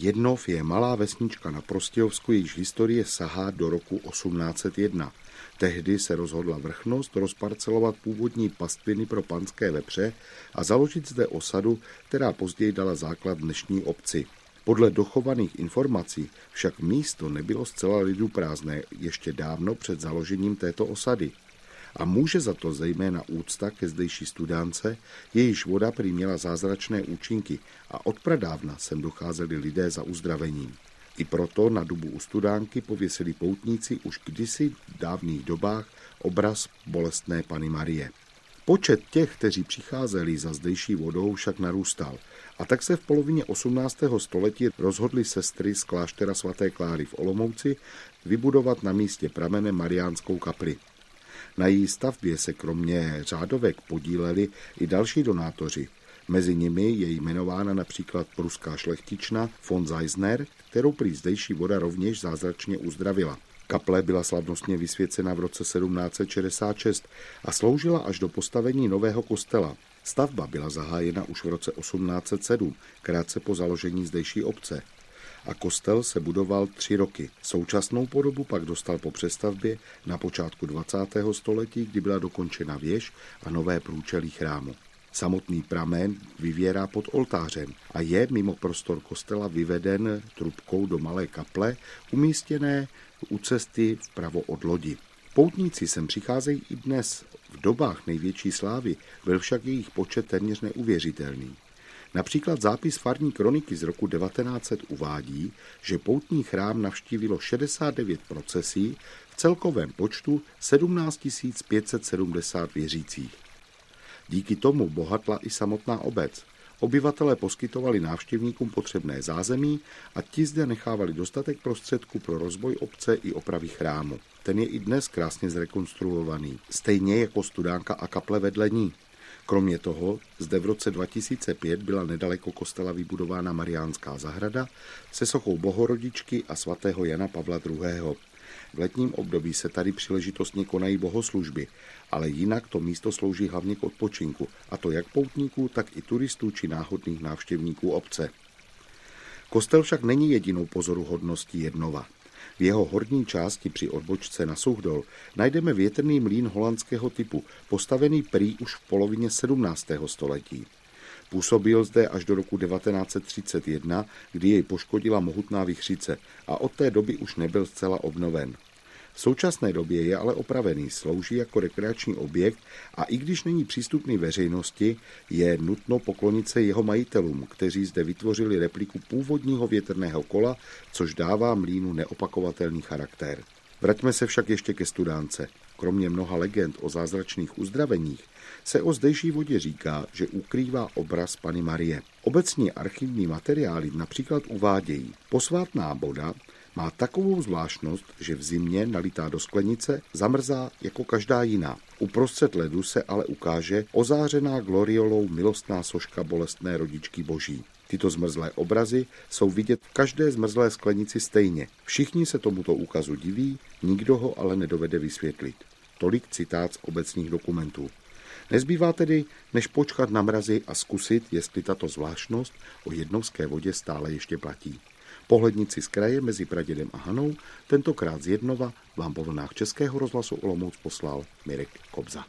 Jednov je malá vesnička na Prostějovsku, jejíž historie sahá do roku 1801. Tehdy se rozhodla vrchnost rozparcelovat původní pastviny pro panské vepře a založit zde osadu, která později dala základ dnešní obci. Podle dochovaných informací však místo nebylo zcela lidu prázdné ještě dávno před založením této osady. A může za to zejména úcta ke zdejší studánce, jejíž voda prý měla zázračné účinky a od pradávna sem docházeli lidé za uzdravením. I proto na dubu u studánky pověsili poutníci už kdysi v dávných dobách obraz bolestné Pany Marie. Počet těch, kteří přicházeli za zdejší vodou, však narůstal a tak se v polovině 18. století rozhodly sestry z kláštera svaté Kláry v Olomouci vybudovat na místě pramene Mariánskou kapli. Na její stavbě se kromě řádovek podíleli i další donátoři. Mezi nimi je jmenována například pruská šlechtična von Zeisner, kterou prý zdejší voda rovněž zázračně uzdravila. Kaple byla slavnostně vysvěcena v roce 1766 a sloužila až do postavení nového kostela. Stavba byla zahájena už v roce 1807, krátce po založení zdejší obce. A kostel se budoval tři roky. Současnou podobu pak dostal po přestavbě na počátku 20. století, kdy byla dokončena věž a nové průčelí chrámu. Samotný pramen vyvěrá pod oltářem a je mimo prostor kostela vyveden trubkou do malé kaple, umístěné u cesty vpravo od lodi. Poutníci sem přicházejí i dnes. V dobách největší slávy byl však jejich počet téměř neuvěřitelný. Například zápis farní kroniky z roku 1900 uvádí, že poutní chrám navštívilo 69 procesí v celkovém počtu 17 570 věřících. Díky tomu bohatla i samotná obec. Obyvatelé poskytovali návštěvníkům potřebné zázemí a ti zde nechávali dostatek prostředků pro rozvoj obce i opravy chrámu. Ten je i dnes krásně zrekonstruovaný, stejně jako studánka a kaple vedle ní. Kromě toho zde v roce 2005 byla nedaleko kostela vybudována Mariánská zahrada se sochou Bohorodičky a svatého Jana Pavla II. V letním období se tady příležitostně konají bohoslužby, ale jinak to místo slouží hlavně k odpočinku, a to jak poutníků, tak i turistů či náhodných návštěvníků obce. Kostel však není jedinou pozoruhodností Jednova. V jeho horní části při odbočce na Suchdol najdeme větrný mlín holandského typu, postavený prý už v polovině 17. století. Působil zde až do roku 1931, kdy jej poškodila mohutná vychřice a od té doby už nebyl zcela obnoven. V současné době je ale opravený, slouží jako rekreační objekt a i když není přístupný veřejnosti, je nutno poklonit se jeho majitelům, kteří zde vytvořili repliku původního větrného kola, což dává mlínu neopakovatelný charakter. Vraťme se však ještě ke studánce. Kromě mnoha legend o zázračných uzdraveních se o zdejší vodě říká, že ukrývá obraz Pany Marie. Obecní archivní materiály například uvádějí, posvátná voda má takovou zvláštnost, že v zimě nalitá do sklenice zamrzá jako každá jiná. Uprostřed ledu se ale ukáže ozářená gloriolou milostná soška bolestné rodičky boží. Tyto zmrzlé obrazy jsou vidět v každé zmrzlé sklenici stejně. Všichni se tomuto úkazu diví, nikdo ho ale nedovede vysvětlit. Tolik citát z obecních dokumentů. Nezbývá tedy, než počkat na mrazy a zkusit, jestli tato zvláštnost o jednovské vodě stále ještě platí. Pohlednici z kraje mezi Pradědem a Hanou, tentokrát z Jednova, vám po vlnách Českého rozhlasu Olomouc poslal Mirek Kobza.